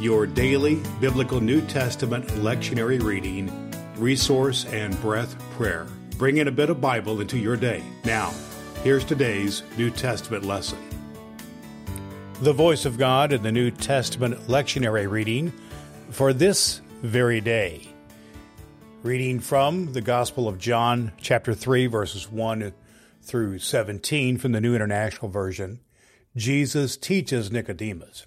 your daily biblical New Testament lectionary reading, resource, and breath prayer. Bring in a bit of Bible into your day. Now, here's today's New Testament lesson. The voice of God in the New Testament lectionary reading for this very day. Reading from the Gospel of John, chapter 3, verses 1 through 17 from the New International Version. Jesus teaches Nicodemus.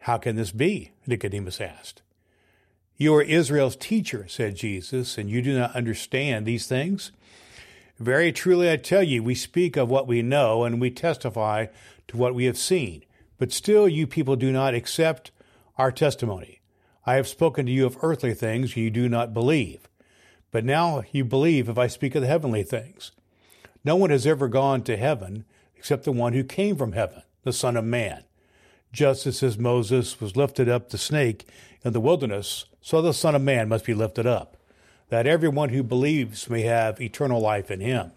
How can this be? Nicodemus asked. You are Israel's teacher, said Jesus, and you do not understand these things? Very truly I tell you, we speak of what we know and we testify to what we have seen. But still you people do not accept our testimony. I have spoken to you of earthly things, you do not believe. But now you believe if I speak of the heavenly things. No one has ever gone to heaven except the one who came from heaven, the Son of Man. Just as Moses was lifted up the snake in the wilderness, so the Son of Man must be lifted up, that everyone who believes may have eternal life in him.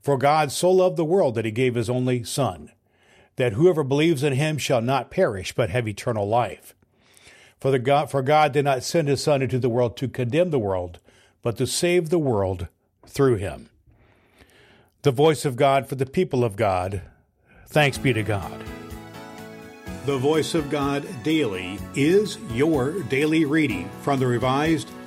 For God so loved the world that he gave his only Son, that whoever believes in him shall not perish, but have eternal life. For, the God, for God did not send his Son into the world to condemn the world, but to save the world through him. The voice of God for the people of God. Thanks be to God. The Voice of God Daily is your daily reading from the Revised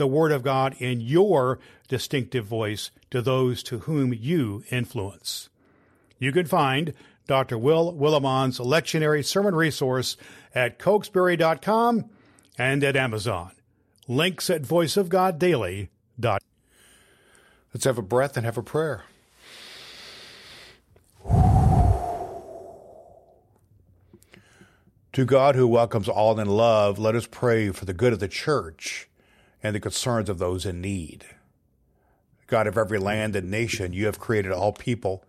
the Word of God in your distinctive voice to those to whom you influence. You can find Dr. Will Willimon's lectionary sermon resource at cokesbury.com and at Amazon. Links at voiceofgoddaily.com. Let's have a breath and have a prayer. To God who welcomes all in love, let us pray for the good of the church and the concerns of those in need. God of every land and nation, you have created all people,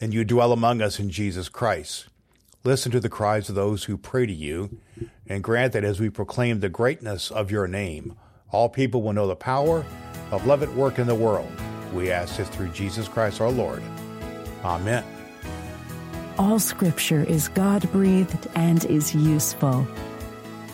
and you dwell among us in Jesus Christ. Listen to the cries of those who pray to you, and grant that as we proclaim the greatness of your name, all people will know the power of love at work in the world. We ask this through Jesus Christ our Lord. Amen. All scripture is God breathed and is useful.